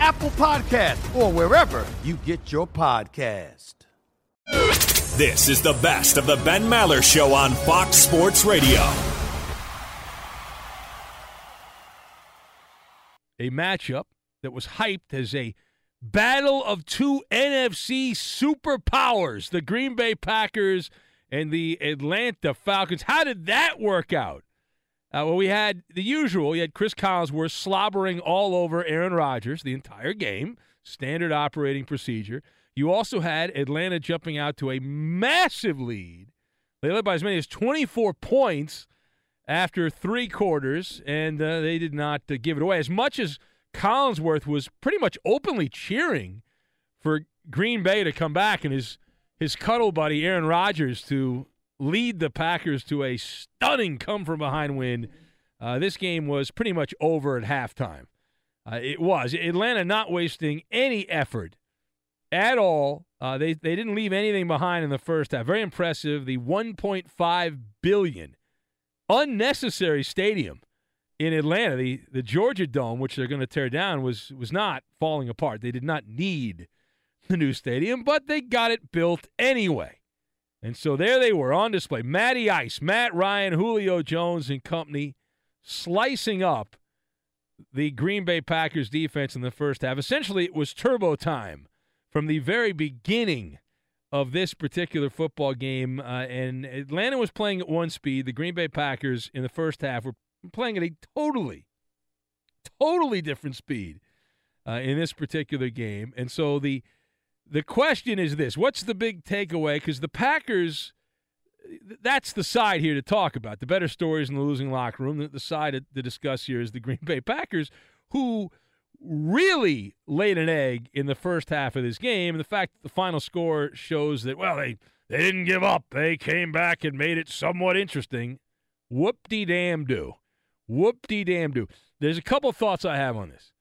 Apple Podcast, or wherever you get your podcast. This is the best of the Ben Maller Show on Fox Sports Radio. A matchup that was hyped as a battle of two NFC superpowers, the Green Bay Packers and the Atlanta Falcons. How did that work out? Uh, well, we had the usual. You had Chris Collinsworth slobbering all over Aaron Rodgers the entire game, standard operating procedure. You also had Atlanta jumping out to a massive lead. They led by as many as 24 points after three quarters, and uh, they did not uh, give it away. As much as Collinsworth was pretty much openly cheering for Green Bay to come back and his his cuddle buddy Aaron Rodgers to lead the Packers to a stunning come from behind win. Uh, this game was pretty much over at halftime. Uh, it was Atlanta not wasting any effort at all. Uh, they they didn't leave anything behind in the first half. Very impressive. The 1.5 billion unnecessary stadium in Atlanta, the the Georgia Dome, which they're going to tear down, was was not falling apart. They did not need the new stadium, but they got it built anyway. And so there they were on display. Matty Ice, Matt Ryan, Julio Jones, and company slicing up the Green Bay Packers defense in the first half. Essentially, it was turbo time from the very beginning of this particular football game. Uh, and Atlanta was playing at one speed. The Green Bay Packers in the first half were playing at a totally, totally different speed uh, in this particular game. And so the the question is this what's the big takeaway? Because the Packers, that's the side here to talk about. The better stories in the losing locker room. The, side to discuss here is the Green Bay Packers, who really laid an egg in the first half of this game. And the fact that the final score shows that, well, they, they didn't give up. They came back and made it somewhat interesting. Whoop de damn do. Whoop de damn do. There's a couple thoughts I have on this.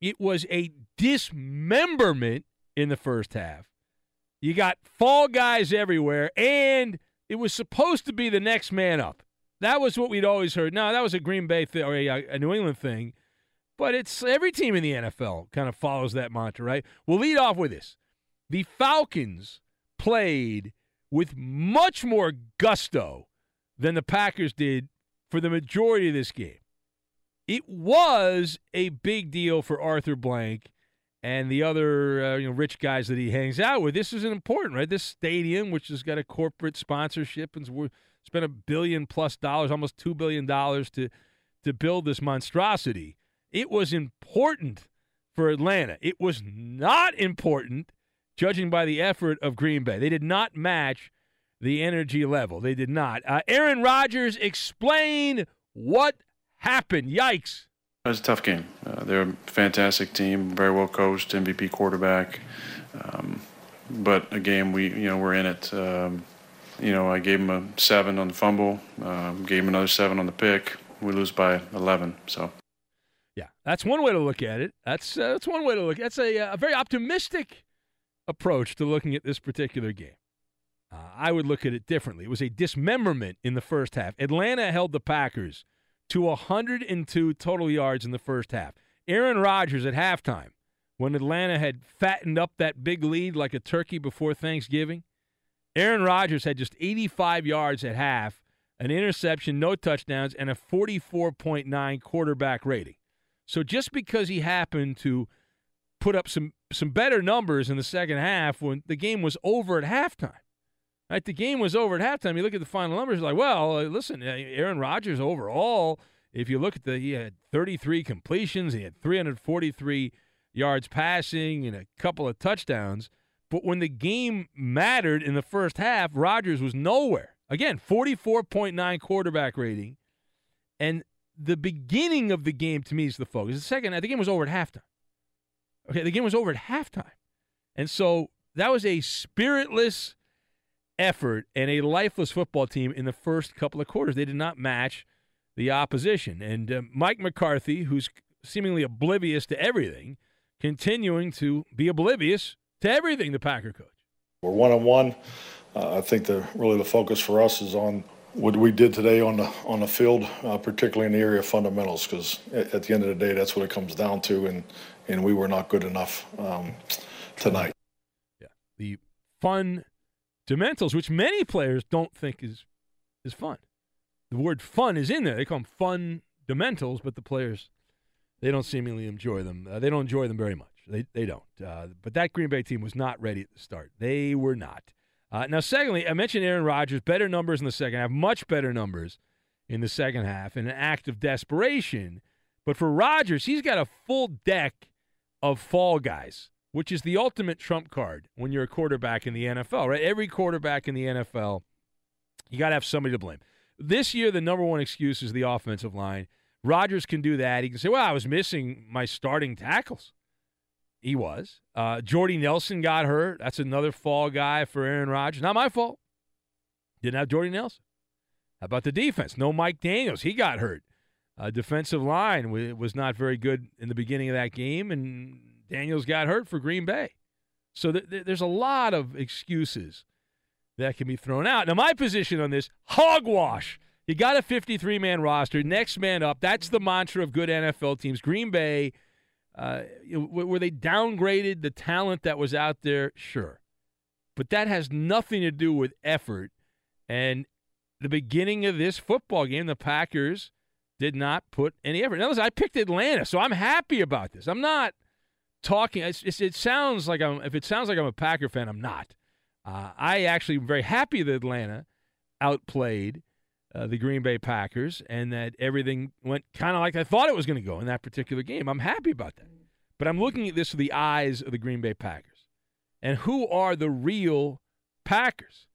It was a dismemberment in the first half. You got fall guys everywhere, and it was supposed to be the next man up. That was what we'd always heard. No, that was a Green Bay thing or a, uh, a New England thing, but it's every team in the NFL kind of follows that mantra, right? We'll lead off with this: the Falcons played with much more gusto than the Packers did for the majority of this game. it was a big deal for Arthur Blank and the other uh, you know rich guys that he hangs out with. This is important, right? This stadium, which has got a corporate sponsorship and spent a billion plus dollars, almost two billion dollars to to build this monstrosity. It was important for Atlanta. It was not important, judging by the effort of Green Bay. They did not match the energy level. They did not. Uh, Aaron Rodgers, explain what happened. Yikes. It was a tough game. Uh, they're a fantastic team, very well coached, MVP quarterback. Um, but a game we, you know, we're in it. Um, you know, I gave him a seven on the fumble, um, gave him another seven on the pick. We lose by 11. So. Yeah, that's one way to look at it. That's uh, that's one way to look. That's a, a very optimistic approach to looking at this particular game. Uh, I would look at it differently. It was a dismemberment in the first half. Atlanta held the Packers to 102 total yards in the first half. Aaron Rodgers at halftime, when Atlanta had fattened up that big lead like a turkey before Thanksgiving, Aaron Rodgers had just 85 yards at half, an interception, no touchdowns, and a 44.9 quarterback rating. So just because he happened to put up some some better numbers in the second half when the game was over at halftime. Right, the game was over at halftime. You look at the final numbers, like, well, uh, listen, uh, Aaron Rodgers overall, if you look at the, he had 33 completions, he had 343 yards passing, and a couple of touchdowns. But when the game mattered in the first half, Rodgers was nowhere. Again, 44.9 quarterback rating. And the beginning of the game to me is the focus. The second, the game was over at halftime. Okay, the game was over at halftime. And so that was a spiritless effort and a lifeless football team in the first couple of quarters. They did not match the opposition. And uh, Mike McCarthy, who's seemingly oblivious to everything, continuing to be oblivious to everything, the Packer coach. We're one on one. Uh, I think the really the focus for us is on what we did today on the on the field, uh, particularly in the area of fundamentals, because at, at, the end of the day, that's what it comes down to, and and we were not good enough um, tonight. Yeah, the fun fundamentals, which many players don't think is is fun. The word fun is in there. They call them fun fundamentals, but the players they don't seemingly enjoy them. Uh, they don't enjoy them very much. They they don't. Uh, but that Green Bay team was not ready at the start. They were not. Uh, now, secondly, I mentioned Aaron Rodgers. Better numbers in the second half. Much better numbers in the second half. In an act of desperation. But for Rodgers, he's got a full deck of fall guys which is the ultimate trump card when you're a quarterback in the NFL, right? Every quarterback in the NFL, you got to have somebody to blame. This year, the number one excuse is the offensive line. Rodgers can do that. He can say, well, I was missing my starting tackles. He was. Uh, Jordy Nelson got hurt. That's another fall guy for Aaron Rodgers. Not my fault. Didn't have Jordy Nelson. How about the defense? No Mike Daniels. He got hurt. Uh, defensive line was not very good in the beginning of that game, and Daniels got hurt for Green Bay. So th- th- there's a lot of excuses that can be thrown out. Now, my position on this hogwash. You got a 53 man roster. Next man up. That's the mantra of good NFL teams. Green Bay, uh, were they downgraded the talent that was out there? Sure. But that has nothing to do with effort. And the beginning of this football game, the Packers did not put any effort. Now, listen, I picked Atlanta, so I'm happy about this. I'm not talking. It's, it sounds like I'm. If it sounds like I'm a Packer fan, I'm not. Uh, I actually am very happy that Atlanta outplayed uh, the Green Bay Packers and that everything went kind of like I thought it was going to go in that particular game. I'm happy about that. But I'm looking at this through the eyes of the Green Bay Packers. And who are the real Packers?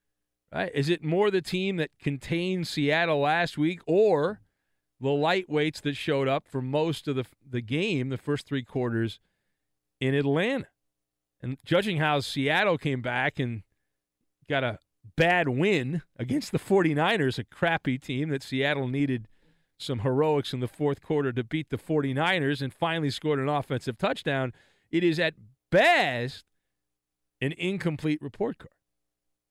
Right? Is it more the team that contained Seattle last week or the lightweights that showed up for most of the, the game, the first three quarters in Atlanta. And judging how Seattle came back and got a bad win against the 49ers, a crappy team that Seattle needed some heroics in the fourth quarter to beat the 49ers and finally scored an offensive touchdown, it is at best an incomplete report card.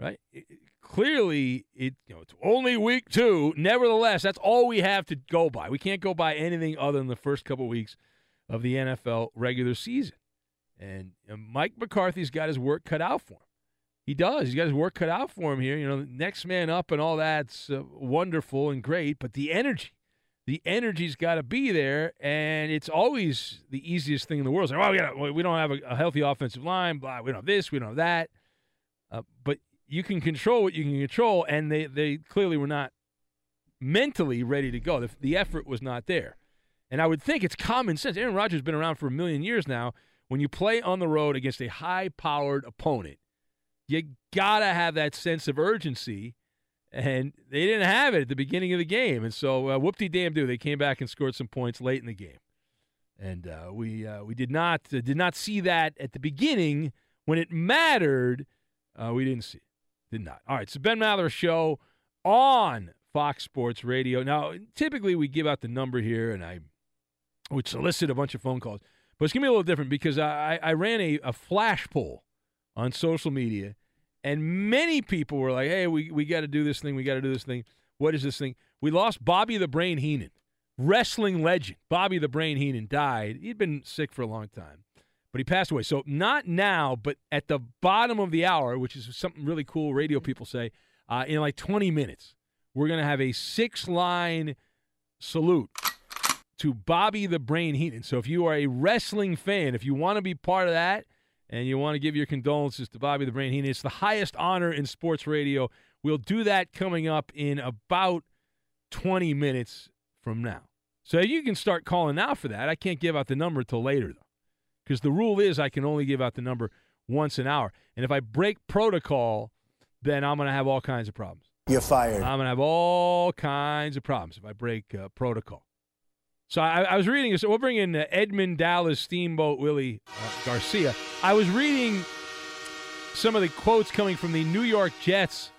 Right? It, clearly it you know it's only week 2. Nevertheless, that's all we have to go by. We can't go by anything other than the first couple weeks of the NFL regular season. And Mike McCarthy's got his work cut out for him. He does. He's got his work cut out for him here. You know, next man up and all that's uh, wonderful and great, but the energy, the energy's got to be there, and it's always the easiest thing in the world. It's like, oh, we, gotta, we don't have a, a, healthy offensive line, blah, we don't have this, we don't have that. Uh, but you can control what you can control, and they, they clearly were not mentally ready to go. The, the effort was not there. And I would think it's common sense. Aaron Rodgers has been around for a million years now. When you play on the road against a high powered opponent, you got to have that sense of urgency and they didn't have it at the beginning of the game. And so, uh, whoop de damn do, they came back and scored some points late in the game, and uh, we uh, we did not uh, did not see that at the beginning when it mattered. Uh, we didn't see it, did not. All right, so Ben Maller show on Fox Sports Radio. Now, typically we give out the number here, and I would solicit a bunch of phone calls, but it's gonna be a little different because I I ran a, a flash poll on social media and many people were like, hey, we, we got to do this thing. We got to do this thing. What is this thing? We lost Bobby the Brain Heenan, wrestling legend. Bobby the Brain Heenan died. He'd been sick for a long time, but he passed away. So not now, but at the bottom of the hour, which is something really cool radio people say, uh, in like 20 minutes, we're going to have a six line salute to Bobby the Brain Heenan. So if you are a wrestling fan, if you want to be part of that, and you want to give your condolences to Bobby the Brain Heenan. It's the highest honor in sports radio. We'll do that coming up in about 20 minutes from now. So you can start calling now for that. I can't give out the number until later, though, because the rule is I can only give out the number once an hour. And if I break protocol, then I'm going to have all kinds of problems. You're fired. I'm going to have all kinds of problems if I break uh, protocol. So I, I was reading. So we'll bring in uh, Edmund Dallas Steamboat Willie uh, Garcia. I was reading some of the quotes coming from the New York Jets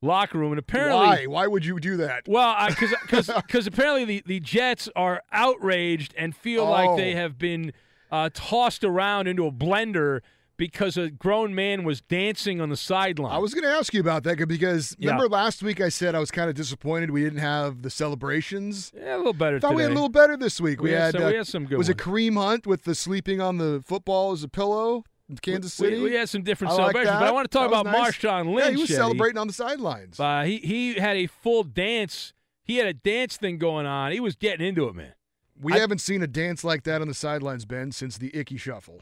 locker room, and apparently, why? Why would you do that? Well, because because apparently the the Jets are outraged and feel oh. like they have been uh, tossed around into a blender because a grown man was dancing on the sideline. I was going to ask you about that because yeah. remember last week I said I was kind of disappointed we didn't have the celebrations. Yeah, a little better. I thought today. we had a little better this week. We, we had, some, uh, we had some good. Was ones. it Kareem Hunt with the sleeping on the football as a pillow? in Kansas City. We, we, had some different I celebrations, like but I want to talk about nice. Marshawn Lynch. Yeah, he was Eddie. celebrating on the sidelines. Uh, he he had a full dance. He had a dance thing going on. He was getting into it, man. We I, haven't seen a dance like that on the sidelines, Ben, since the Ickey Shuffle.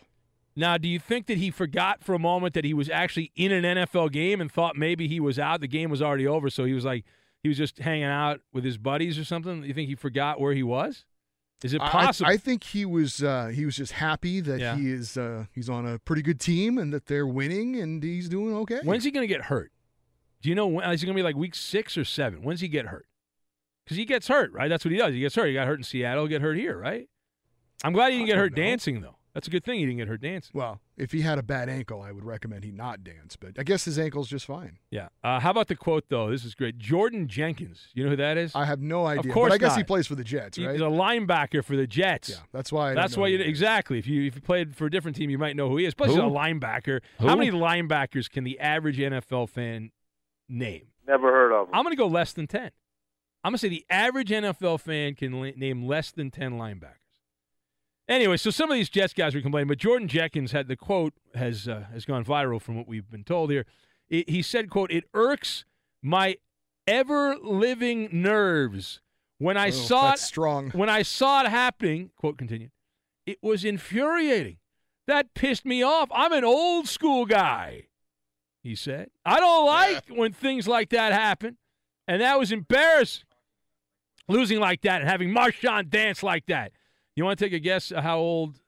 Now, do you think that he forgot for a moment that he was actually in an NFL game and thought maybe he was out? The game was already over, so he was like he was just hanging out with his buddies or something. You think he forgot where he was? Is it possible? I, I think he was uh, he was just happy that Yeah. he is uh, he's on a pretty good team and that they're winning and he's doing okay. When's he going to get hurt? Do you know when? Is it going to be like week six or seven? When's he get hurt? Because he gets hurt, right? That's what he does. He gets hurt. He got hurt in Seattle. Get hurt here, right? I'm glad he didn't get hurt know. dancing though. That's a good thing he didn't get hurt dancing. Well, if he had a bad ankle, I would recommend he not dance. But I guess his ankle's just fine. Yeah. Uh, how about the quote though? This is great. Jordan Jenkins. You know who that is? I have no idea. Of course but I guess not. he plays for the Jets, right? He's a linebacker for the Jets. Yeah, that's why. I That's know why who you he is. exactly. If you if you played for a different team, you might know who he is. Plus, Who? he's a linebacker. Who? How many linebackers can the average NFL fan name? Never heard of him. I'm going to go less than ten. I'm going to say the average NFL fan can li- name less than ten linebackers. Anyway, so some of these Jets guys were complaining, but Jordan Jenkins had the quote has uh, has gone viral from what we've been told here. It, he said, "quote It irks my ever living nerves when I Oh, saw it strong. when I saw it happening." Quote continued. It was infuriating. That pissed me off. I'm an old school guy. He said, "I don't like when things like that happen, and that was embarrassing." Losing like that and having Marshawn dance like that. You want to take a guess at how old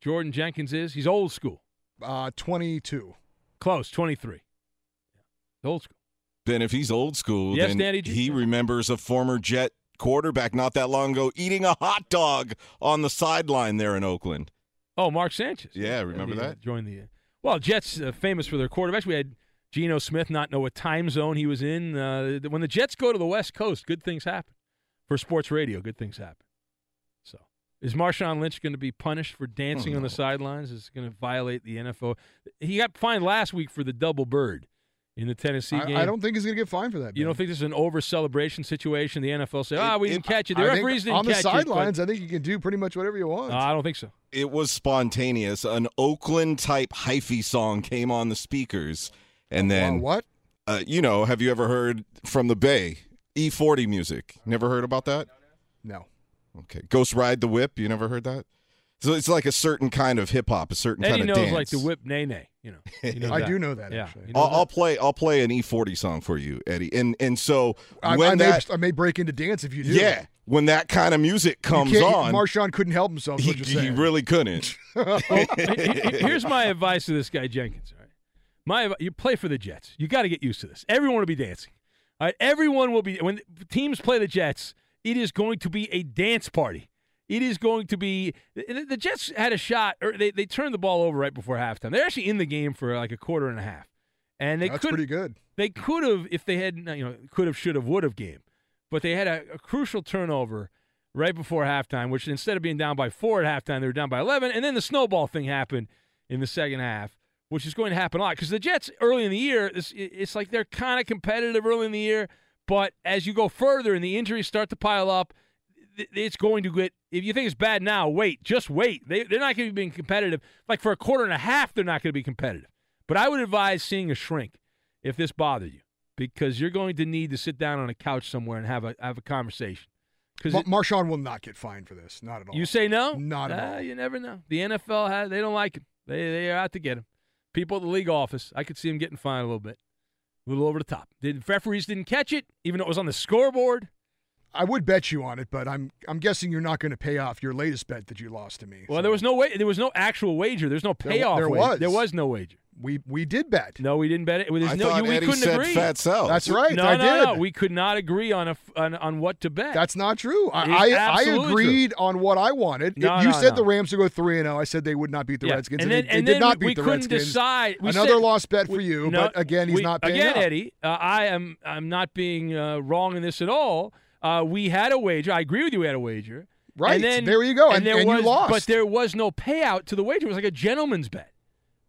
Jordan Jenkins is? He's old school. Uh, 22. Close, 23. Old school. Ben, if he's old school, Yes, then Danny G. he remembers a former Jet quarterback not that long ago eating a hot dog on the sideline there in Oakland. Oh, Mark Sanchez. Yeah, remember he, uh, that? Joined the. Well, Jets uh, famous for their quarterbacks. We had Geno Smith not know what time zone he was in. Uh, when the Jets go to the West Coast, good things happen. For sports radio, good things happen. So, is Marshawn Lynch going to be punished for dancing Oh, on the sidelines? Is it going to violate the NFL? He got fined last week for the double bird in the Tennessee game. I, I don't think he's going to get fined for that. You don't think this is an over celebration situation? The NFL say, "Ah, we didn't catch it." The I think referees didn't on the catch it. but- sidelines, I think you can do pretty much whatever you want. Uh, I don't think so. It was spontaneous. An Oakland type hyphy song came on the speakers, and then what? Uh, you know, have you ever heard from the Bay E40 music? Never heard about that? No. Okay. Ghost Ride the Whip. You never heard that? So it's like a certain kind of hip hop, a certain Eddie kind of knows dance. like the whip nay nay. You know, He knows I that. do know that, Yeah, actually. he knows I'll, I'll play. I'll play an E40 song for you, Eddie. And and so I, when I, may, that, I may break into dance if you do. yeah, when that kind of music comes on, Marshawn couldn't help himself. he, he really couldn't. Well, he- he- here's my advice to this guy Jenkins. All right, my you play for the Jets. You got to get used to this. Everyone will be dancing. All right, everyone will be when teams play the Jets. It is going to be a dance party. It is going to be the, Jets had a shot, or they, they turned the ball over right before halftime. They're actually in the game for like a quarter and a half, and they That's could pretty good. they could have if they had you know could have should have would have game but they had a, a crucial turnover right before halftime which instead of being down by four at halftime they were down by 11 and then the snowball thing happened in the second half which is going to happen a lot because the jets early in the year it's, it's like they're kind of competitive early in the year but as you go further and the injuries start to pile up th- it's going to get if you think it's bad now wait just wait. They, they're not going to be being competitive. Like for a quarter and a half they're not going to be competitive. But i would advise seeing a shrink if this bothered you because you're going to need to sit down on a couch somewhere and have a have a conversation. Because Ma- Marshawn will not get fined for this. Not at all. you say no? Not at Ah, all. you never know. The nfl has, they don't like him. They, they are out to get him. People at the league office i could see him getting fined a little bit a little over the top did referees didn't catch it even though it was on the scoreboard I would bet you on it, but I'm I'm guessing you're not going to pay off your latest bet that you lost to me. well there was no way there was no actual wager there's no payoff there wager. was. there was no wager We we did bet. no we didn't bet it there's I no, thought you, we Eddie couldn't said agree fat cells. That's right. no I no did. no we could not agree on a f- on, on what to bet That's not true. It is I I, I absolutely true. agreed on what I wanted. No, you no, said no. the Rams would go three and zero. I said they would not beat the Yeah. Redskins, and and, then, they, and they then did not we, beat the couldn't Redskins. decide. We Another said- lost bet for we- you, no, but again, he's we- not paying Again, up. Eddie, uh, I am I'm not being uh, wrong in this at all. Uh, we had a wager. I agree with you. We had a wager. Right. And then, There you go. And- there and you was, lost. But there was no payout to the wager. It was like a gentleman's bet.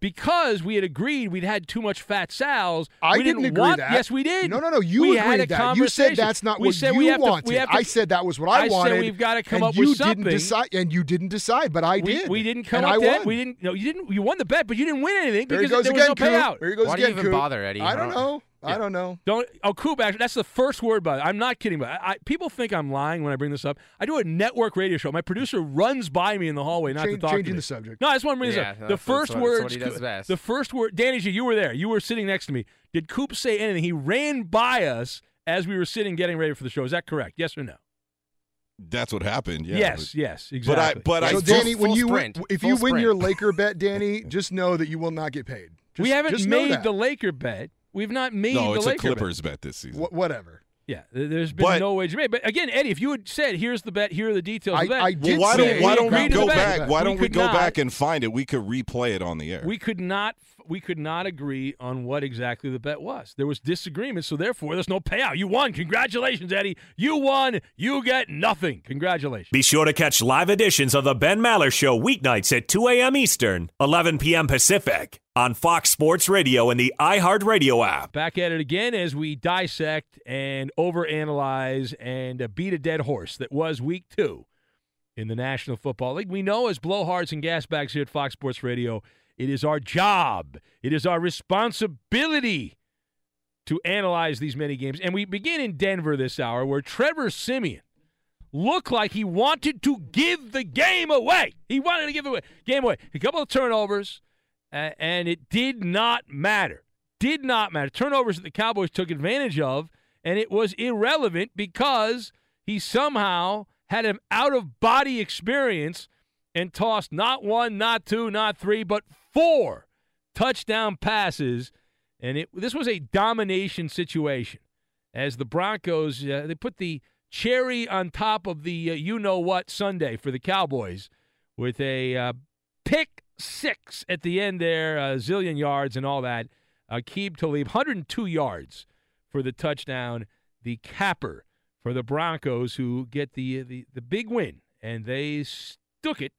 Because we had agreed we'd had too much fat sals. I we didn't agree want, that. Yes, we did. No, no, no. You we agreed had a that. You said that's not we what said you we have wanted. To, we have to, I said that was what I, I wanted. said we've got to come and up you with something. didn't decide, and you didn't decide, but I we, did. we didn't come and up I with that. won. We didn't. No, you didn't. You won the bet, but you didn't win anything There he because goes there again, was no Coop. payout. There he goes Why do you even Coop. bother, Eddie? I I don't don't- know. I don't know. Don't oh Coop actually that's the first word by it. I'm not kidding but I, I, people think I'm lying when I bring this up. I do a network radio show. My producer runs by me in the hallway not Change- to talk changing me. the subject. No, I just want to bring Yeah, this up. The that's- first what- that's word what he does best. The first word Danny G, you were there. You were sitting next to me. Did Coop say anything? He ran by us as we were sitting getting ready for the show. Is that correct? Yes or no? That's what happened. Yeah, yes, but- yes, exactly. But I, exactly. but I so, still- Danny, when full you sprint. if Full you win your Laker bet, Danny, just know that you will not get paid. Just, we haven't just made the Laker bet. We've not made no, the it's a Clippers bet this season. Wh- whatever. Yeah, there's been But- no wager made. But again, Eddie, if you had said, "Here's the bet, here are the details," I- of the bet, I did Well, why say don't why don't we agreed go back? Why don't we could go not- back and find it? We could replay it on the air. we could not we could not agree on what exactly the bet was. There was disagreement, so therefore there's no payout. You won. Congratulations, Eddie. You won. You get nothing. Congratulations. Be sure to catch live editions of The Ben Maller Show weeknights at 2 a.m. Eastern, 11 p.m. Pacific on Fox Sports Radio and the iHeartRadio app. Back at it again as we dissect and overanalyze and beat a dead horse that was week two in the National Football League. We know as blowhards and gas bags here at Fox Sports Radio, it is our job, it is our responsibility to analyze these many games. And we begin in Denver this hour where Trevor Siemian looked like he wanted to give the game away. He wanted to give the game away. A couple of turnovers, uh, and it did not matter. Did not matter. Turnovers that the Cowboys took advantage of, and it was irrelevant because he somehow had an out of body experience and tossed not one, not two, not three, but four touchdown passes. And it, this was a domination situation as the Broncos, uh, they put the cherry on top of the uh, you know what Sunday for the Cowboys with a uh, pick six at the end there, a zillion yards and all that. Aqib Talib, 102 yards for the touchdown, the capper for the Broncos who get the the, the big win, and they stuck it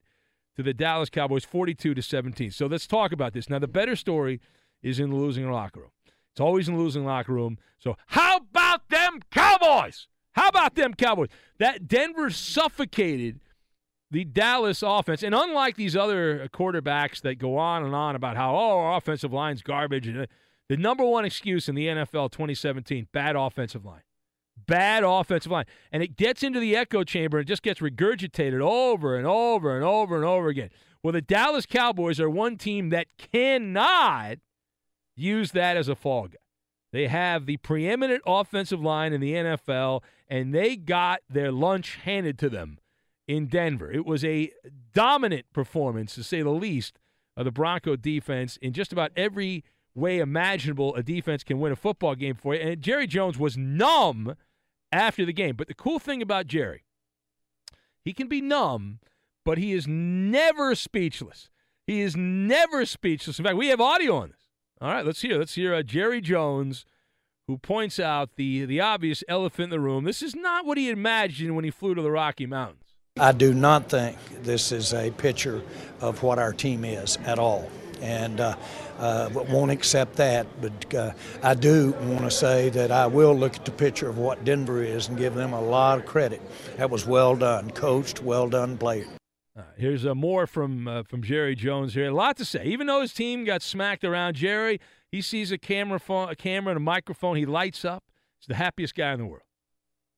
to the Dallas Cowboys 42 to 17. So let's talk about this. Now the better story is in the losing locker room. It's always in the losing locker room. So how about them Cowboys? How about them Cowboys? That Denver suffocated the Dallas offense. And unlike these other quarterbacks that go on and on about how, oh, our offensive line's garbage, and the number one excuse in the NFL 2017, bad offensive line. Bad offensive line. And it gets into the echo chamber and just gets regurgitated over and over and over and over again. Well, the Dallas Cowboys are one team that cannot use that as a fall guy. They have the preeminent offensive line in the NFL, and they got their lunch handed to them in Denver. It was a dominant performance, to say the least, of the Bronco defense in just about every way imaginable a defense can win a football game for you. And Jerry Jones was numb after the game. But the cool thing about Jerry, he can be numb, but he is never speechless. He is never speechless. In fact, we have audio on this. All right, let's hear. Let's hear uh, Jerry Jones, who points out the the obvious elephant in the room. This is not what he imagined when he flew to the Rocky Mountains. I do not think this is a picture of what our team is at all, and uh, uh, won't accept that. But uh, I do want to say that I will look at the picture of what Denver is and give them a lot of credit. That was well done, coached, well done, played. Uh, here's uh, more from uh, from Jerry Jones here. A lot to say. Even though his team got smacked around, Jerry he sees a camera a camera and a microphone. He lights up. He's the happiest guy in the world.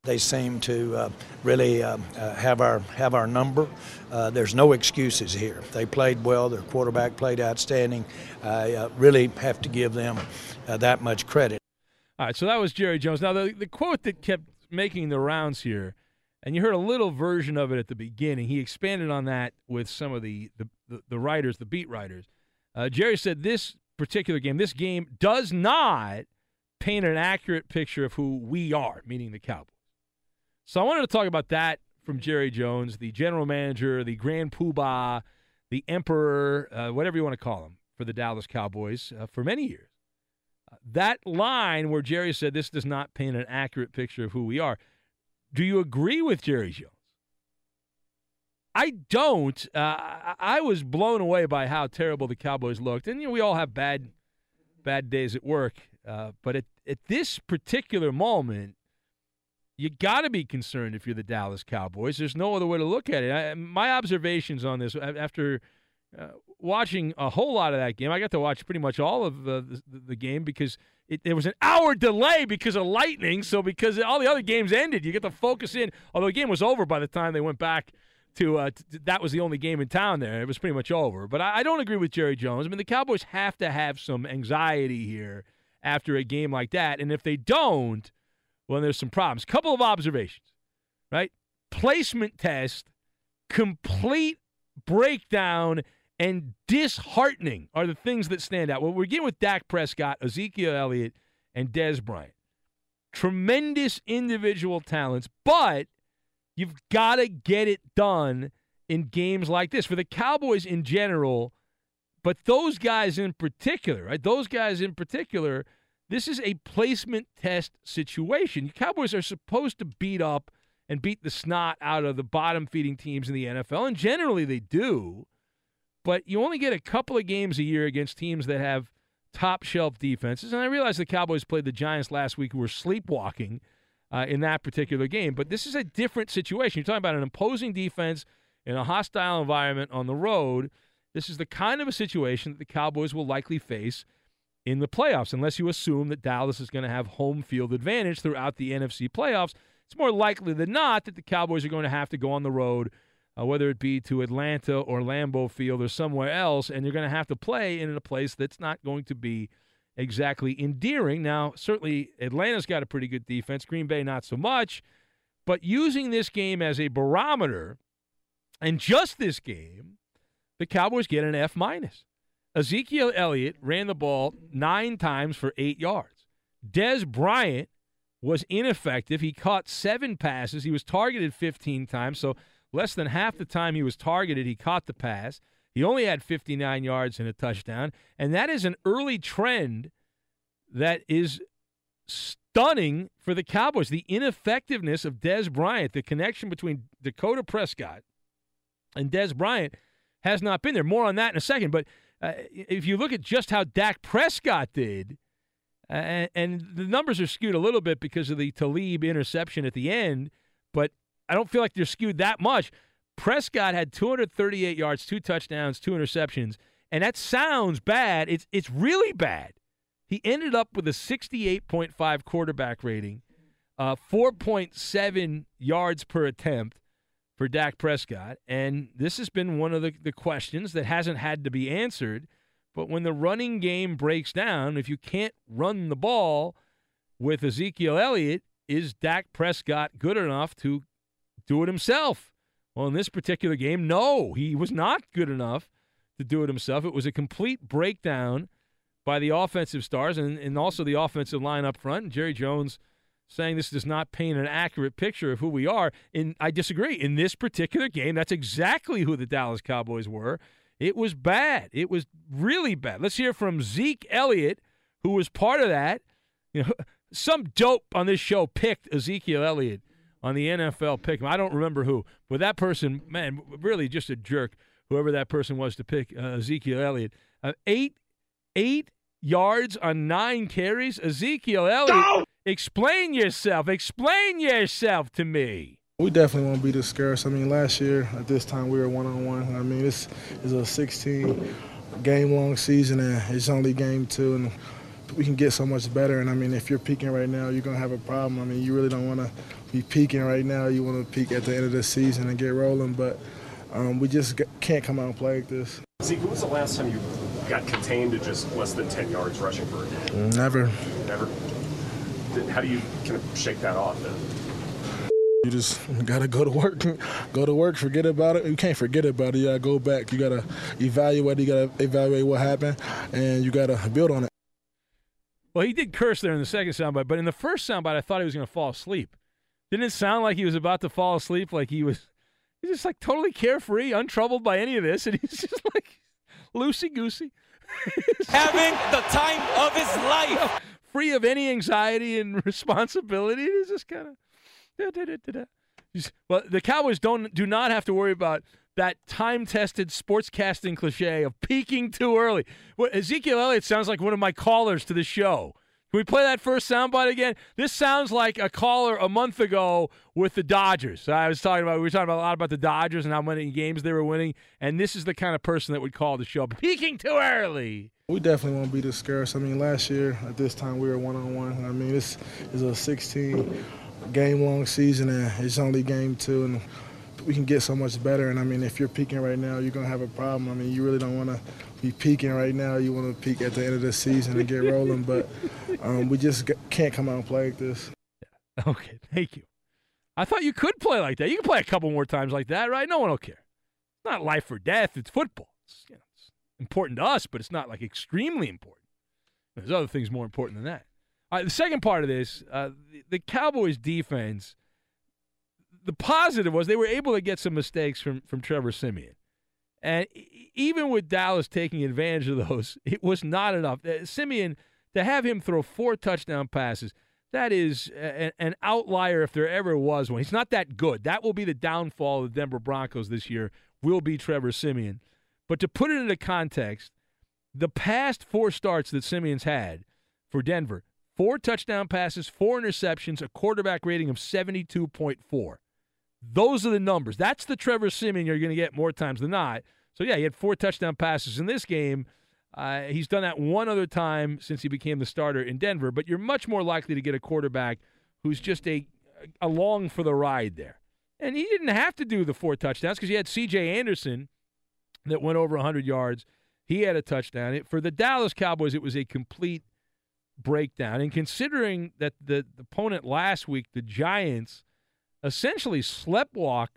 They seem to uh, really uh, uh, have our have our number. Uh, there's no excuses here. They played well. Their quarterback played outstanding. I uh, really have to give them that much credit. All right, so that was Jerry Jones. Now the the quote that kept making the rounds here, and you heard a little version of it at the beginning. He expanded on that with some of the the, the, the writers, the beat writers. Jerry said this particular game, this game does not paint an accurate picture of who we are, meaning the Cowboys. So I wanted to talk about that from Jerry Jones, the general manager, the grand poobah, the emperor, uh, whatever you want to call him, for the Dallas Cowboys uh, for many years. Uh, that line where Jerry said this does not paint an accurate picture of who we are. Do you agree with Jerry Jones? I don't. Uh, I was blown away by how terrible the Cowboys looked, and you know we all have bad, bad days at work. Uh, but at, at this particular moment, you got to be concerned if you're the Dallas Cowboys. There's no other way to look at it. I, my observations on this after uh, watching a whole lot of that game, I got to watch pretty much all of the, the, game because it, there was an hour delay because of lightning. So because all the other games ended, you get to focus in. Although the game was over by the time they went back to, uh, to that was the only game in town there. It was pretty much over. But I, I don't agree with Jerry Jones. I mean, the Cowboys have to have some anxiety here after a game like that, and if they don't well, there's some problems. Couple of observations, right? Placement test, complete breakdown, and disheartening are the things that stand out. Well, we're getting with Dak Prescott, Ezekiel Elliott, and Dez Bryant. Tremendous individual talents, but you've got to get it done in games like this. For the Cowboys in general, but those guys in particular, right? Those guys in particular – this is a placement test situation. Cowboys are supposed to beat up and beat the snot out of the bottom feeding teams in the NFL, and generally they do. But you only get a couple of games a year against teams that have top shelf defenses. And I realize the Cowboys played the Giants last week who were sleepwalking uh, in that particular game. But this is a different situation. You're talking about an imposing defense in a hostile environment on the road. This is the kind of a situation that the Cowboys will likely face in the playoffs, unless you assume that Dallas is going to have home field advantage throughout the NFC playoffs. It's more likely than not that the Cowboys are going to have to go on the road, uh, whether it be to Atlanta or Lambeau Field or somewhere else, and you're going to have to play in a place that's not going to be exactly endearing. Now, certainly Atlanta's got a pretty good defense, Green Bay not so much, but using this game as a barometer, and just this game, the Cowboys get an F minus. Ezekiel Elliott ran the ball nine times for eight yards. Dez Bryant was ineffective. He caught seven passes. He was targeted 15 times, so less than half the time he was targeted, he caught the pass. He only had 59 yards and a touchdown, and that is an early trend that is stunning for the Cowboys. The ineffectiveness of Dez Bryant, the connection between Dakota Prescott and Dez Bryant has not been there. More on that in a second, but uh, if you look at just how Dak Prescott did, uh, and, the numbers are skewed a little bit because of the Talib interception at the end, but I don't feel like they're skewed that much. Prescott had 238 yards, two touchdowns, two interceptions, and that sounds bad. It's it's really bad. He ended up with a 68.5 quarterback rating, uh, 4.7 yards per attempt for Dak Prescott. And this has been one of the, the questions that hasn't had to be answered. But when the running game breaks down, if you can't run the ball with Ezekiel Elliott, is Dak Prescott good enough to do it himself? Well, in this particular game, no, he was not good enough to do it himself. It was a complete breakdown by the offensive stars and, and also the offensive line up front. Jerry Jones saying this does not paint an accurate picture of who we are. And I disagree. In this particular game, that's exactly who the Dallas Cowboys were. It was bad. It was really bad. Let's hear from Zeke Elliott, who was part of that. You know, some dope on this show picked Ezekiel Elliott on the NFL pick. I don't remember who, but that person, man, really just a jerk. Whoever that person was to pick uh, Ezekiel Elliott, uh, eight, eight yards on nine carries. Ezekiel Elliott! Explain yourself. Explain yourself to me. We definitely won't be this scarce. I mean, last year at this time we were one on one. I mean, this is a 16 game long season and it's only game two, and we can get so much better. And I mean, if you're peaking right now, you're gonna have a problem. I mean, you really don't want to be peaking right now. You want to peak at the end of the season and get rolling, but um, we just can't come out and play like this. Zeke, when was the last time you got contained to just less than 10 yards rushing for a game? Never. Never. How do you kind of shake that off then? You just gotta go to work, go to work, forget about it. You can't forget about it. You gotta go back. You gotta evaluate. You gotta evaluate what happened, and you gotta build on it. Well, he did curse there in the second soundbite, but in the first soundbite, I thought he was going to fall asleep. Didn't it sound like he was about to fall asleep? Like he was, he's just like totally carefree, untroubled by any of this, and he's just like loosey goosey, having the time of his life, free of any anxiety and responsibility. It's just kind of. Well, the Cowboys don't do not have to worry about that time-tested sportscasting cliche of peaking too early. Well, Ezekiel Elliott sounds like one of my callers to the show. Can we play that first soundbite again? This sounds like a caller a month ago with the Dodgers. I was talking about we were talking about a lot about the Dodgers and how many games they were winning, and this is the kind of person that would call the show peaking too early. We definitely won't be scarce. I mean, last year at this time we were one on one. I mean, this is a 16 game long season, and it's only game two, and we can get so much better. And I mean, if you're peaking right now, you're gonna have a problem. I mean, you really don't want to be peaking right now. You want to peak at the end of the season and get rolling, but um, we just can't come out and play like this. Okay, thank you. I thought you could play like that. You can play a couple more times like that, right? No one will care. It's not life or death. It's football. It's, you know, important to us, but it's not like extremely important. There's other things more important than that. All right, the second part of this, uh, the, the Cowboys' defense the positive was they were able to get some mistakes from from Trevor Siemian, And even with Dallas taking advantage of those, it was not enough. Uh, Siemian, to have him throw four touchdown passes, that is an outlier if there ever was one. He's not that good. That will be the downfall of the Denver Broncos this year, will be Trevor Siemian. But to put it into context, the past four starts that Siemian's had for Denver, four touchdown passes, four interceptions, a quarterback rating of 72.4. Those are the numbers. That's the Trevor Siemian you're going to get more times than not. So, yeah, he had four touchdown passes in this game. Uh, he's done that one other time since he became the starter in Denver, but you're much more likely to get a quarterback who's just a along for the ride there. And he didn't have to do the four touchdowns because he had C.J. Anderson that went over 100 yards. He had a touchdown. It, for the Dallas Cowboys, it was a complete breakdown. And considering that the, the opponent last week, the Giants, essentially sleptwalk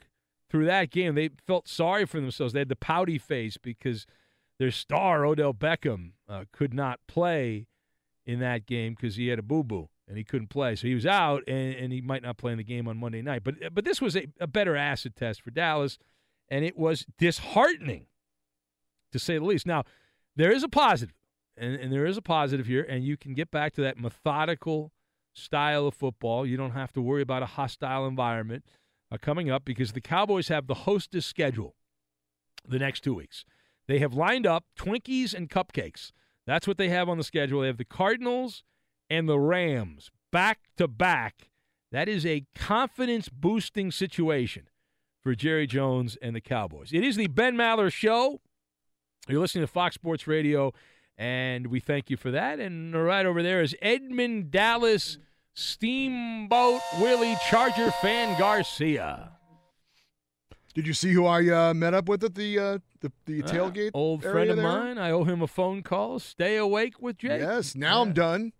through that game. They felt sorry for themselves. They had the pouty face because their star, Odell Beckham, uh, could not play in that game because he had a boo boo and he couldn't play. So he was out, and, and, he might not play in the game on Monday night. But but this was a, a better acid test for Dallas, and it was disheartening, to say the least. Now, there is a positive, and, and there is a positive here, and you can get back to that methodical style of football. You don't have to worry about a hostile environment uh, coming up because the Cowboys have the hostess schedule the next two weeks. They have lined up Twinkies and cupcakes. That's what they have on the schedule. They have the Cardinals and the Rams back to back. That is a confidence boosting situation for Jerry Jones and the Cowboys. It is the Ben Maller Show. You're listening to Fox Sports Radio and we thank you for that. And right over there is Edmund Dallas Steamboat Willie Charger fan Garcia. Did you see who I uh, met up with at the uh, the, the Uh, tailgate? old friend of there? mine. I owe him a phone call. Stay awake with Jake. Yes. Now I'm done.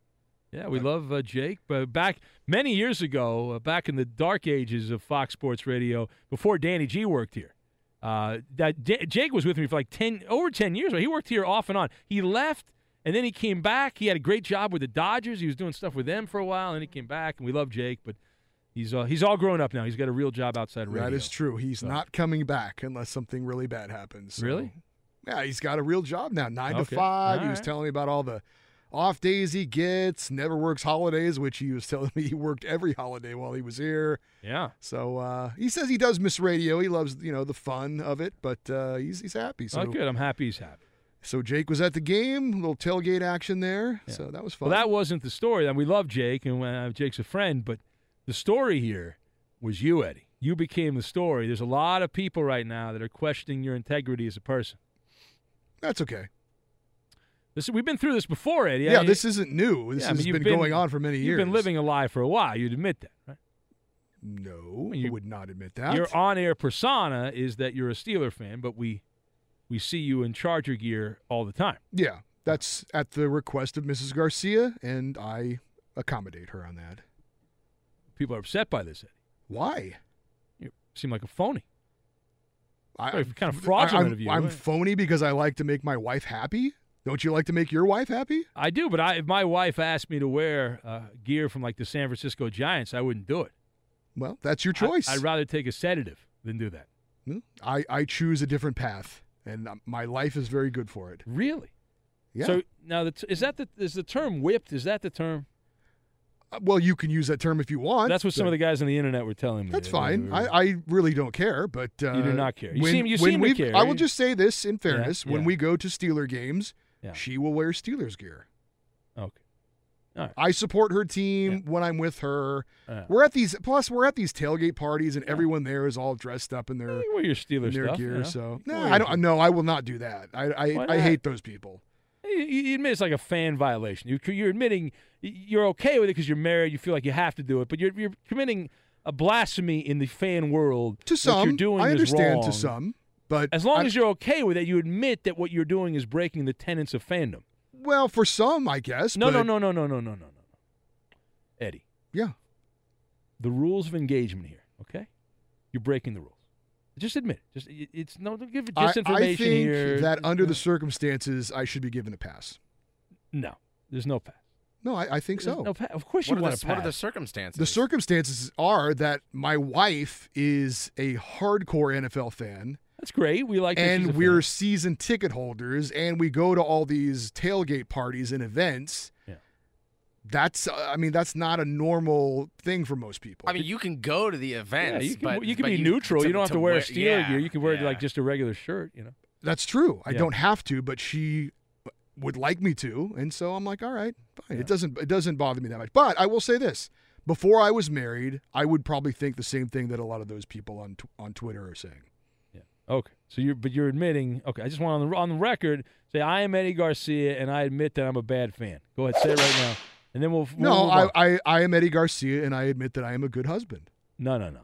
Yeah, we love uh, Jake. But back many years ago, uh, back in the dark ages of Fox Sports Radio, before Danny G worked here, uh, that J- Jake was with me for like ten over ten years. He worked here off and on. He left, and then he came back. He had a great job with the Dodgers. He was doing stuff with them for a while, and then he came back. And we love Jake, but he's uh, he's all grown up now. He's got a real job outside of radio. That is true. He's So- not coming back unless something really bad happens. So- Really? Yeah, he's got a real job now, nine Okay. to five. All he was right. telling me about all the off days he gets, never works holidays, which he was telling me he worked every holiday while he was here. Yeah. So uh, he says he does miss radio. He loves you know the fun of it, but uh, he's he's happy. So oh, good. I'm happy he's happy. So Jake was at the game, little tailgate action there. So that was fun. Well, that wasn't the story. And we love Jake, and uh, Jake's a friend. But the story here was you, Eddie. You became the story. There's a lot of people right now that are questioning your integrity as a person. That's okay. This, we've been through this before, Eddie. Yeah, I- this isn't new. This Yeah, I has you've been, going on for many years. You've been living a lie for a while. You'd admit that, right? No, you would not admit that. Your on-air persona is that you're a Steeler fan, but we we see you in Charger gear all the time. Yeah, that's at the request of Mrs. Garcia, and I accommodate her on that. People are upset by this, Eddie. Why? You seem like a phony. I, Very kind of fraudulent I'm, of you. I'm phony because I like to make my wife happy. Don't you like to make your wife happy? I do, but I, if my wife asked me to wear uh, gear from like the San Francisco Giants, I wouldn't do it. Well, that's your choice. I, would rather take a sedative than do that. I, I choose a different path, and um, my life is very good for it. Really? Yeah. So now, the t- is that the is the term whipped? Is that the term? Uh, well, you can use that term if you want. That's what some of the guys on the internet were telling me. That's fine. were- I, I really don't care, but uh, You do not care. You when, seem- you seem to care. I will just say this in fairness: when yeah. we go to Steeler games, Yeah. she will wear Steelers gear. okay. Right. I support her team when I'm with her. Yeah. We're at these plus we're at these tailgate parties and everyone there is all dressed up in their, You wear your Steeler in their stuff, gear. you know. So no, wear I don't. No, I will not do that. I I, I hate those people. Eh, you, you admit it's like a fan violation. You, you're admitting you're okay with it because you're married. You feel like you have to do it, but you're, you're committing a blasphemy in the fan world. To some, you're doing I understand to some, but as long I- as you're okay with it, you admit that what you're doing is breaking the tenets of fandom. Well, for some, I guess. No, no, but- no, no, no, no, no, no, no, no. Eddie. Yeah. The rules of engagement here. Okay, you're breaking the rules. Just admit it. Just it- it's no. Don't give I, disinformation I think here. that under the circumstances, I should be given a pass. no, there's no pass. No, I, I think There's so. no pa- of course What you are, want the, to what are the circumstances? The circumstances are that my wife is a hardcore NFL fan. That's great. We like that she's and a we're fan. season ticket holders, and we go to all these tailgate parties and events. Yeah. That's, uh, I mean, that's not a normal thing for most people. I mean, you can go to the events, Yeah, you can, but you can but be neutral. to- you don't have to, wear, a Steeler yeah, gear. You can wear yeah. like just a regular shirt. You know. That's true. I Yeah. don't have to, but she would like me to, and so I'm like, all right, fine. It doesn't it doesn't bother me that much. But I will say this: before I was married, I would probably think the same thing that a lot of those people on tw- on Twitter are saying. Okay. So you're, but you're admitting. Okay. I just want on the on the record say I am Eddie Garcia, and I admit that I'm a bad fan. Go ahead, say it right now, and then we'll. we'll No, I. I I am Eddie Garcia, and I admit that I am a good husband. No, no, no.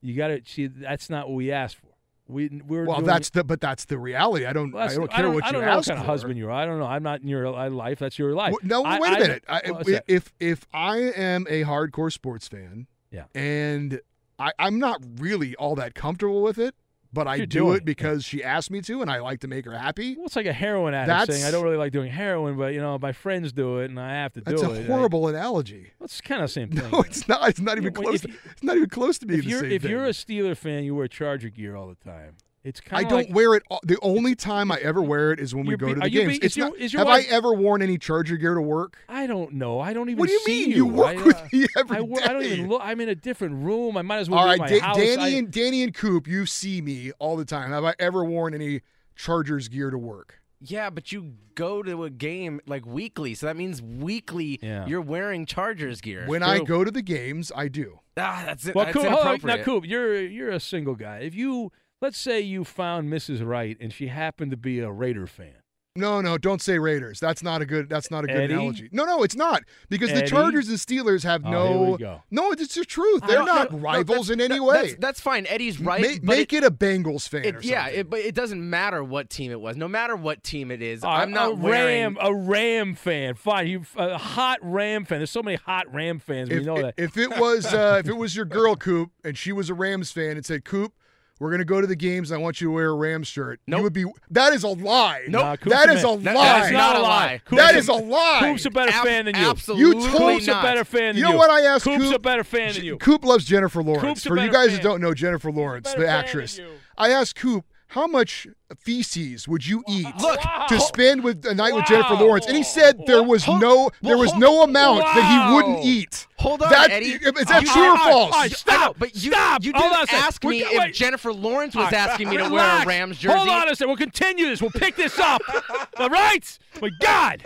You got to see. That's not what we asked for. We we're Well, that's the but that's the reality. I don't Well, I don't care what I you don't know what kind of husband you are. I don't know. I'm not in your life. That's your life. Well, No, I- wait a I- minute. I, that? if if I am a hardcore sports fan, Yeah. and I, I'm not really all that comfortable with it, but I do it because she asked me to, and I like to make her happy. Well, it's like a heroin addict That's- saying, "I don't really like doing heroin, but you know, my friends do it, and I have to do it." That's a it." horrible analogy. Well, it's kind of the same thing. No, it's not. It's not even close. To, it's not even close to being if the you're same if thing. you're a Steeler fan, you wear Charger gear all the time. It's I kind of don't like, wear it. The only time I ever wear it is when we go to the games. be- it's your- not, your have wife- I ever worn any Charger gear to work? I don't know. I don't even. What do you see mean? You, You work I, with uh, me every I, wo- I don't day. even look. I'm in a different room. I might as well All be right, in my Da- house. Danny I- and Danny and Coop, you see me all the time. Have I ever worn any Chargers gear to work? Yeah, but you go to a game like weekly, so that means weekly Yeah. you're wearing Chargers gear. When I go to the games, I do. ah, that's it. Well, that's Coop, inappropriate. now, Coop, you're you're a single guy. If you let's say you found Mrs. Wright and she happened to be a Raider fan, No, no, don't say Raiders. That's not a good. That's not a good Eddie? analogy. No, no, it's not because the Chargers and Steelers have Oh, no. here. No, it's the truth. They're don't- not no, no, rivals in any that- way. That's, that's fine. Eddie's right. Ma- but make it, a Bengals fan. it- or yeah, it, but it doesn't matter what team it was. No matter what team it is, Uh, I'm not a wearing. Ram, a Ram fan. Fine, you a hot Ram fan. There's so many hot Ram fans. if, we know that. if it was uh, if it was your girl Coop and she was a Rams fan and said Coop. We're gonna go to the games. And I want you to wear a Rams shirt. You would be. That is a lie. Nope. Nah, Coop's a is a lie. that's not a lie. Coop's That a- lie. Coop's a better fan than you. absolutely You told- Coop's a better fan than You you. know what I asked Coop's Coop? a better fan than you. Coop loves Jennifer Lawrence. Coop's a For you guys fan. that don't know Jennifer Lawrence, the actress. I asked Coop how much feces would you eat Look, to spend with a night with Jennifer Lawrence, and he said there was no there was no amount that he wouldn't eat. Hold on, that, Eddie. Is that You- true or All right, false? all right, stop. but you, stop. you Hold on a didn't second. ask We're me go- if wait. Jennifer Lawrence was All right. asking me to wear a Rams jersey. Hold on a second. We'll continue this. We'll pick this up. All right? My God.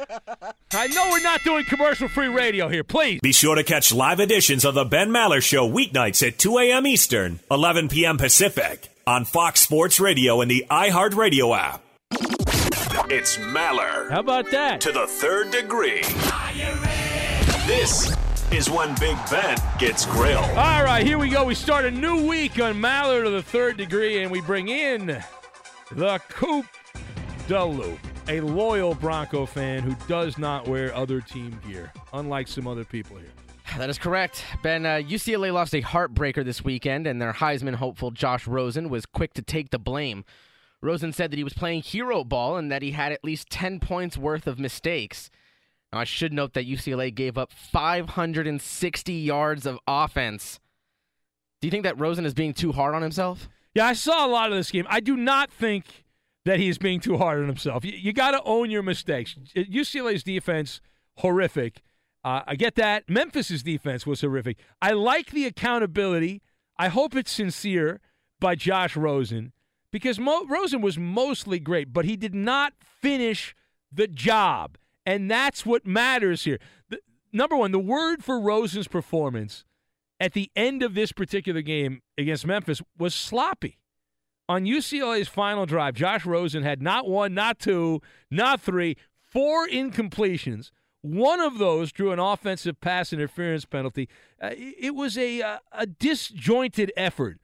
I know we're not doing commercial free radio here. Please. Be sure to catch live editions of the Ben Maller Show weeknights at 2 a.m. Eastern, 11 p.m. Pacific on Fox Sports Radio and the iHeartRadio app. It's Maller How about that? to the third degree. This is when Big Ben gets grilled. All right, here we go. We start a new week on Maller to the third degree, and we bring in the Coop DeLoop, a loyal Bronco fan who does not wear other team gear, unlike some other people here. That is correct. Ben, uh, UCLA lost a heartbreaker this weekend, and their Heisman hopeful Josh Rosen was quick to take the blame. Rosen said that he was playing hero ball and that he had at least 10 points worth of mistakes. Now, I should note that UCLA gave up 560 yards of offense. Do you think that Rosen is being too hard on himself? Yeah, I saw a lot of this game. I do not think that he is being too hard on himself. You, you got to own your mistakes. UCLA's defense, horrific. Uh, I get that. Memphis's defense was horrific. I like the accountability. I hope it's sincere by Josh Rosen because Mo- Rosen was mostly great, but he did not finish the job. And that's what matters here. The, number one, the word for Rosen's performance at the end of this particular game against Memphis was sloppy. On UCLA's final drive, Josh Rosen had not one, not two, not three, four incompletions. One of those drew an offensive pass interference penalty. Uh, it was a, uh, a disjointed effort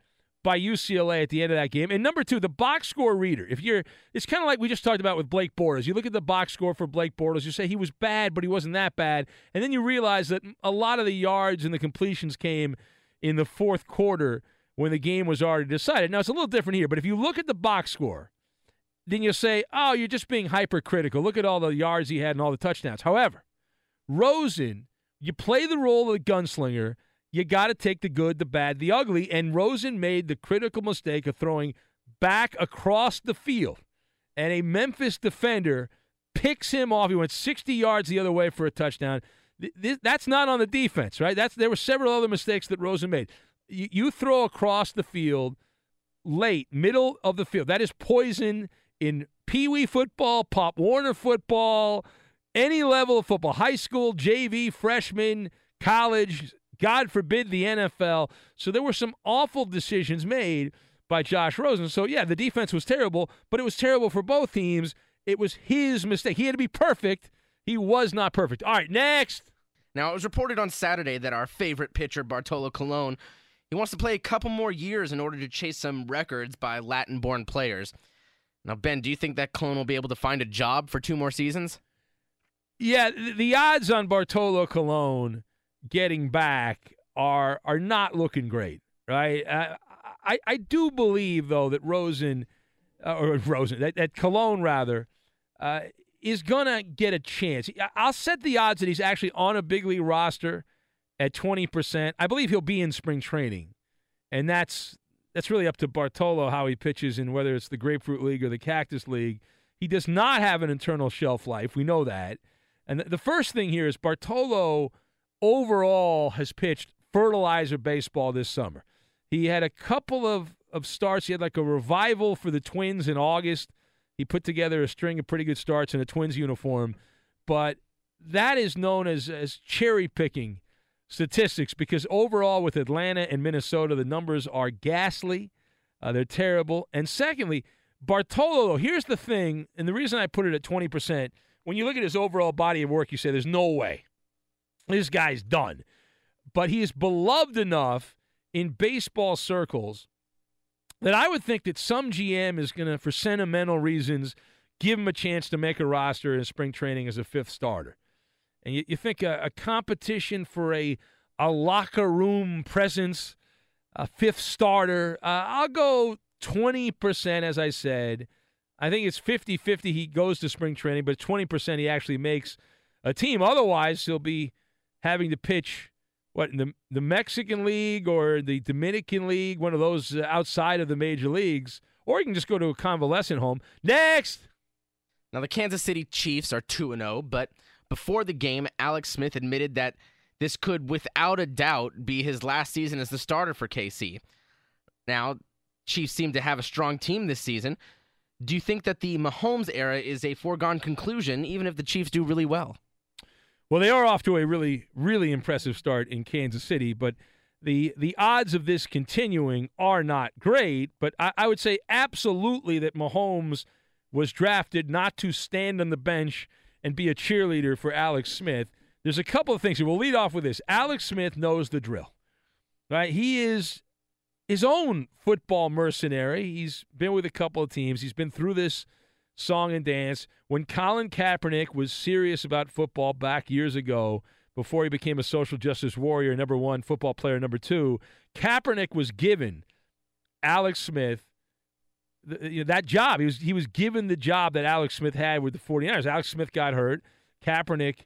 by UCLA at the end of that game. And number two, the box score reader. If you're, it's kind of like we just talked about with Blake Bortles. You look at the box score for Blake Bortles. You say he was bad, but he wasn't that bad. And then you realize that a lot of the yards and the completions came in the fourth quarter when the game was already decided. Now it's a little different here, but if you look at the box score, then you say, "Oh, you're just being hypercritical. Look at all the yards he had and all the touchdowns." However, Rosen, you play the role of the gunslinger. You got to take the good, the bad, the ugly. And Rosen made the critical mistake of throwing back across the field, and a Memphis defender picks him off. He went 60 yards the other way for a touchdown. Th- th- that's not on the defense, right? That's there were several other mistakes that Rosen made. You, you throw across the field late, middle of the field. That is poison in Pee Wee football, Pop Warner football, any level of football, high school, JV, freshman, college, God forbid the NFL. So there were some awful decisions made by Josh Rosen. So, yeah, the defense was terrible, but it was terrible for both teams. It was his mistake. He had to be perfect. He was not perfect. All right, next. Now, it was reported on Saturday that our favorite pitcher, Bartolo Colon, he wants to play a couple more years in order to chase some records by Latin-born players. Now, Ben, do you think that Colon will be able to find a job for two more seasons? Yeah, the odds on Bartolo Colon getting back are are not looking great, right? Uh, I I do believe though that Rosen uh, or Rosen that, that Colon rather uh, is gonna get a chance. I'll set the odds that he's actually on a big league roster at twenty percent. I believe he'll be in spring training, and that's that's really up to Bartolo how he pitches in whether it's the Grapefruit League or the Cactus League. He does not have an internal shelf life. We know that. And th- the first thing here is Bartolo overall has pitched fertilizer baseball this summer. He had a couple of, of starts. He had like a revival for the Twins in August. He put together a string of pretty good starts in a Twins uniform. But that is known as, as cherry picking statistics because overall with Atlanta and Minnesota, the numbers are ghastly. Uh, they're terrible. And secondly, Bartolo, here's the thing, and the reason I put it at 20%, when you look at his overall body of work, you say there's no way. This guy's done. But he is beloved enough in baseball circles that I would think that some GM is going to, for sentimental reasons, give him a chance to make a roster in spring training as a fifth starter. And you, you think a, a competition for a, a locker room presence, a fifth starter, uh, I'll go 20%, as I said. I think it's 50 50 he goes to spring training, but 20% he actually makes a team. Otherwise, he'll be having to pitch what in the the Mexican League or the Dominican League, one of those uh, outside of the major leagues, or you can just go to a convalescent home. Next. Now the Kansas City Chiefs are 2 0, but before the game, Alex Smith admitted that this could without a doubt be his last season as the starter for KC. Now, Chiefs seem to have a strong team this season. Do you think that the Mahomes era is a foregone conclusion, even if the Chiefs do really well? Well, they are off to a really, really impressive start in Kansas City, but the the odds of this continuing are not great. But I, I would say absolutely that Mahomes was drafted not to stand on the bench and be a cheerleader for Alex Smith. There's a couple of things. We'll lead off with this. Alex Smith knows the drill. Right? He is his own football mercenary. He's been with a couple of teams. He's been through this song and dance. When Colin Kaepernick was serious about football back years ago, before he became a social justice warrior, number one, football player, number two, Kaepernick was given Alex Smith you know, that job. He was he was given the job that Alex Smith had with the 49ers. Alex Smith got hurt. Kaepernick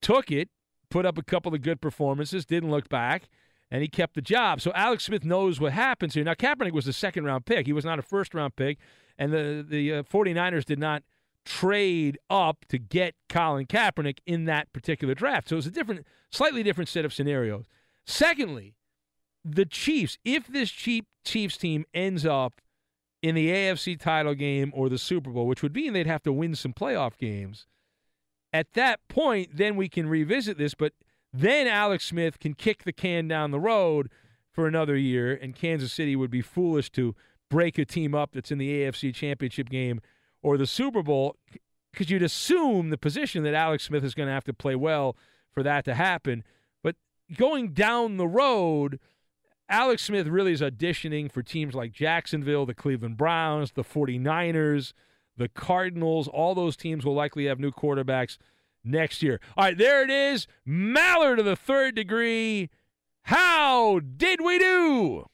took it, put up a couple of good performances, didn't look back, and he kept the job. So Alex Smith knows what happens here. Now Kaepernick was a second round pick. He was not a first round pick, and the the uh, 49ers did not trade up to get Colin Kaepernick in that particular draft. So it's a different slightly different set of scenarios. Secondly, the Chiefs, if this cheap Chiefs team ends up in the AFC title game or the Super Bowl, which would mean they'd have to win some playoff games. At that point, then we can revisit this, but then Alex Smith can kick the can down the road for another year, and Kansas City would be foolish to break a team up that's in the AFC championship game or the Super Bowl because you'd assume the position that Alex Smith is going to have to play well for that to happen. But going down the road, Alex Smith really is auditioning for teams like Jacksonville, the Cleveland Browns, the 49ers, the Cardinals. All those teams will likely have new quarterbacks next year. All right, there it is. Maller to the third degree. How did we do?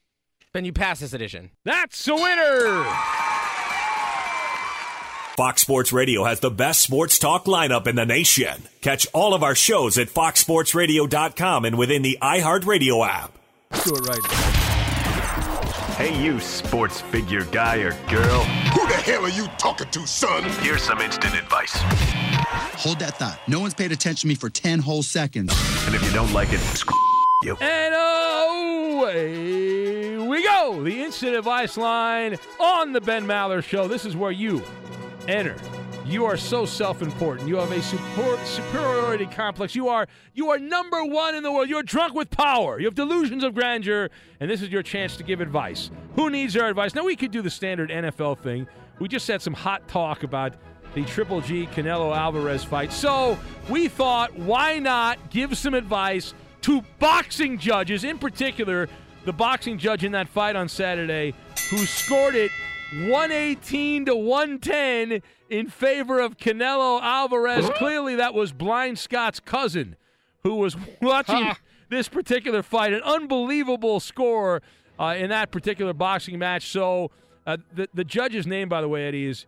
Ben, you pass this edition. That's a winner. Fox Sports Radio has the best sports talk lineup in the nation. Catch all of our shows at foxsportsradio.com and within the iHeartRadio app. Do it right. Hey, you sports figure guy or girl. Who the hell are you talking to, son? Here's some instant advice. Hold that thought. No one's paid attention to me for 10 whole seconds. And if you don't like it, screw you. And away we go. The instant advice line on the Ben Maller Show. This is where you enter you are so self-important. You have a super, superiority complex. You are you are number one in the world. You're drunk with power. You have delusions of grandeur, and this is your chance to give advice. Who needs our advice? Now we could do the standard NFL thing. We just had some hot talk about the Triple G Canelo Alvarez fight. So we thought, why not give some advice to boxing judges, in particular, the boxing judge in that fight on Saturday, who scored it 118 to 110 in favor of Canelo Alvarez. Clearly, that was Blind Scott's cousin who was watching this particular fight. An unbelievable score uh, in that particular boxing match. So, uh, the, the judge's name, by the way, Eddie, is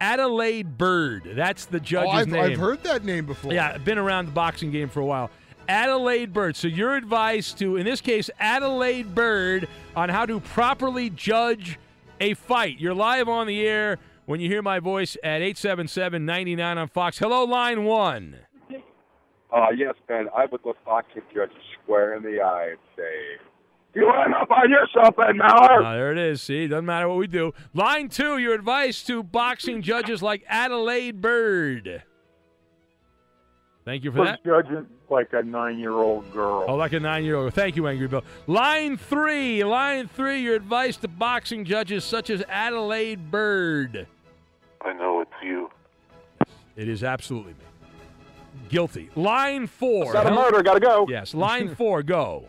Adalaide Byrd. That's the judge's oh, I've, name. I've heard that name before. Yeah, I've been around the boxing game for a while. Adalaide Byrd. So, your advice to, in this case, Adalaide Byrd on how to properly judge a fight. You're live on the air when you hear my voice at 877 99 on Fox. Hello, line one. Uh, yes, Ben. I would look boxing judges square in the eye and say, You went up on yourself, Ben Maller. Uh, there it is. See, doesn't matter what we do. Line two, your advice to boxing judges like Adalaide Byrd. Thank you for was that. judging like a nine-year-old girl. Oh, like a nine-year-old. Thank you, Angry Bill. Line three. Line three. Your advice to boxing judges such as Adalaide Byrd. I know it's you. It is absolutely me. Guilty. Line four. Got a murder. Got to go. Yes. Line four. Go.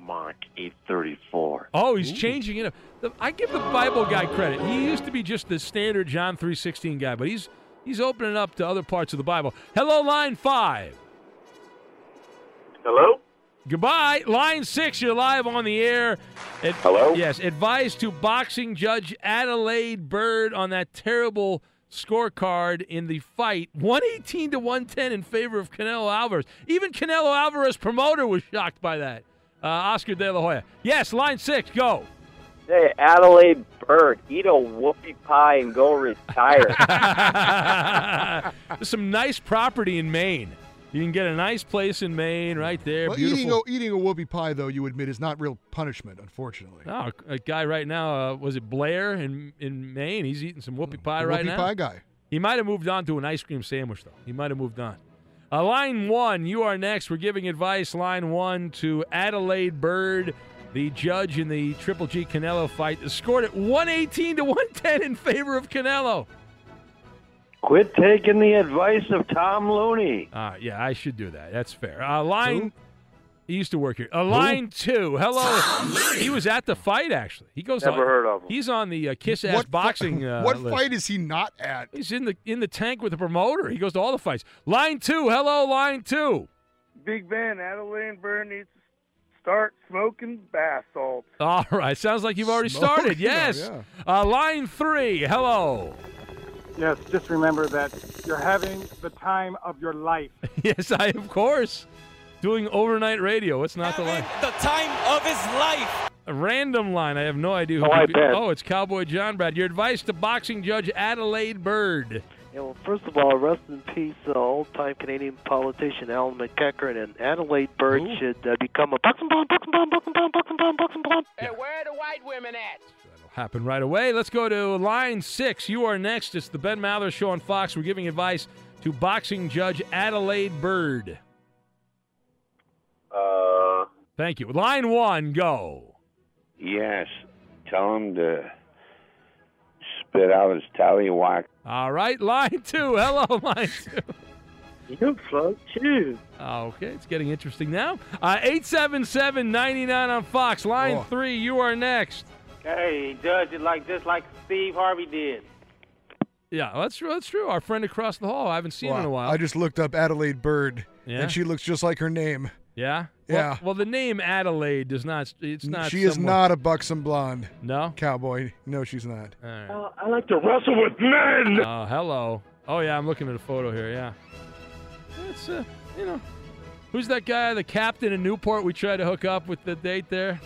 Mark 834. Oh, he's changing it up. I give the Bible guy credit. He used to be just the standard John 3:16 guy, but he's he's opening up to other parts of the Bible. Hello, line 5. Hello? Goodbye. Line 6, you're live on the air. Ad- Hello? Yes, advice to boxing judge Adalaide Byrd on that terrible scorecard in the fight 118 to 110 in favor of Canelo Alvarez. Even Canelo Alvarez promoter was shocked by that. Uh, Oscar De La Hoya. Yes, line 6, go. Hey, Adalaide Byrd, eat a whoopie pie and go retire. There's some nice property in Maine. You can get a nice place in Maine right there. Well, beautiful. eating a, eating a whoopie pie, though, you admit, is not real punishment, unfortunately. No, a guy right now, uh, was it Blair in in Maine? He's eating some whoopie pie The right whoopie now. pie guy. He might have moved on to an ice cream sandwich, though. He might have moved on. Uh, line one, you are next. We're giving advice, line one, to Adalaide Byrd, the judge in the Triple G Canelo fight. Scored at 118 to 110 in favor of Canelo. Quit taking the advice of Tom Looney. Uh, yeah, I should do that. That's fair. Uh, line. He used to work here. Uh, line two. Hello. He was at the fight actually. He goes. Never on, heard of him. He's on the uh, Kiss Ass What fi- boxing. Uh, what list. fight is he not at? He's in the in the tank with the promoter. He goes to all the fights. Line two. Hello, line two. Big Ben, Adalaide Byrd needs to start smoking bath salts. All right. Sounds like you've already started. Smoking, Yes. oh, uh, line three. Hello. Yes, just remember that you're having the time of your life. yes, I of course. Doing overnight radio. What's not the line? The time of his life. A random line. I have no idea who. Oh, I could be- bet. oh, it's Cowboy John Brad. Your advice to boxing judge Adalaide Byrd. Yeah, well, first of all, rest in peace, uh, old-time Canadian politician Alan MacEachen and Adalaide Byrd should uh, become a boxing blonde, boxing blonde, boxing blonde, boxing blonde, boxing blonde. Hey, where are the white women at? That'll happen right away. Let's go to line six. You are next. It's the Ben Maller Show on Fox. We're giving advice to boxing judge Adelaide Bird. Uh, Thank you. Line one, go. yes. Tell him to spit out his tallywhack. All right, line two. Hello, line two. You float too. Okay, it's getting interesting now. Uh, 877-99 on Fox. Line Oh. three, you are next. Hey, judge it like just like Steve Harvey did. Yeah, that's true. That's true. Our friend across the hall. I haven't seen her in a while. I just looked up Adalaide Byrd, Yeah? and she looks just like her name. Yeah. Yeah. Well, well, the name Adalaide does not. It's not. she is not a buxom blonde. No. Cowboy. No, she's not. All right. Uh, I like to wrestle with men. Oh, hello. Oh, yeah, I'm looking at a photo here. Yeah. It's, uh, you know, who's that guy, the captain in Newport we tried to hook up with the date there?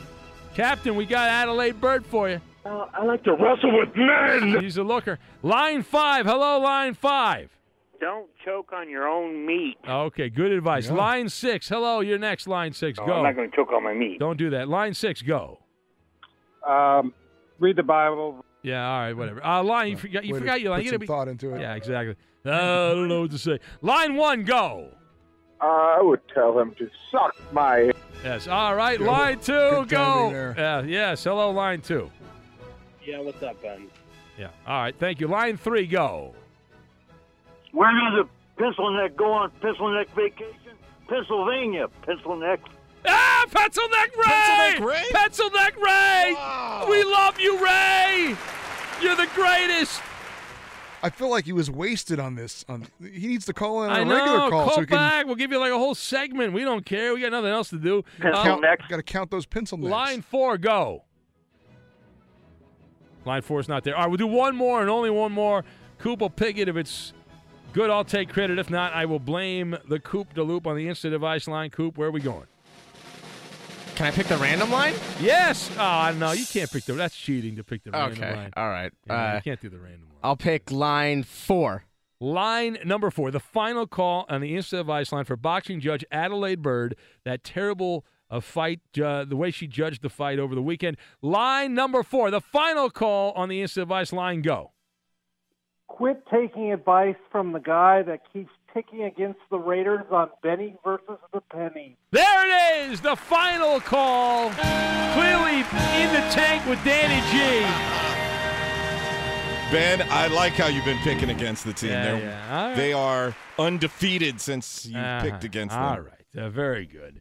Captain, we got Adalaide Byrd for you. Uh, I like to wrestle with men. He's a looker. Line five. Hello, line five. Don't choke on your own meat. Okay, good advice. Yeah. Line six. Hello, you're next. Line six. No, go. I'm not going to choke on my meat. Don't do that. Line six. Go. Um, read the Bible. Yeah, all right, whatever. Uh, line, you forgot, you Way forgot your line. put You some gotta be- thought into it. Yeah, exactly. Uh, I don't know what to say. Line one, go. I would tell him to suck my. Yes. All right. Good- line two, good go. timing there. Yeah. Yes. Hello, line two. Yeah, what's up, Ben? Yeah. All right. Thank you. Line three, go. Where does a pencil neck go on pencil neck vacation? Pennsylvania, pencil neck. Ah, Pencil Neck Ray! Pencil Neck Ray? Pencil Neck Ray! We love you, Ray! You're the greatest! I feel like he was wasted on this. On he needs to call in I a know. regular call Call so he can back. We'll give you like a whole segment. We don't care. We got nothing else to do. count. Uh, Got to count those pencil necks. Line four, go. Line four is not there. All right, we'll do one more and only one more. Coop will pick it. If it's good, I'll take credit. If not, I will blame the Coop de Loop on the instant device line. Coop, where are we going? Can I pick the random line? Yes. Oh, no, you can't pick the. That's cheating to pick the random Okay. line. All right. Yeah, Uh, you can't do the random line. I'll pick line four. Line number four, the final call on the instant advice line for boxing judge Adalaide Byrd. That terrible uh, fight, uh, the way she judged the fight over the weekend. Line number four, the final call on the instant advice line. Go. Quit taking advice from the guy that keeps picking against the Raiders on Benny versus the Penny. There it is, the final call. Clearly in the tank with Danny G. Ben, I like how you've been picking against the team. Yeah, They're- yeah. All right. They are undefeated since you Uh-huh. picked against them. All right, uh, very good.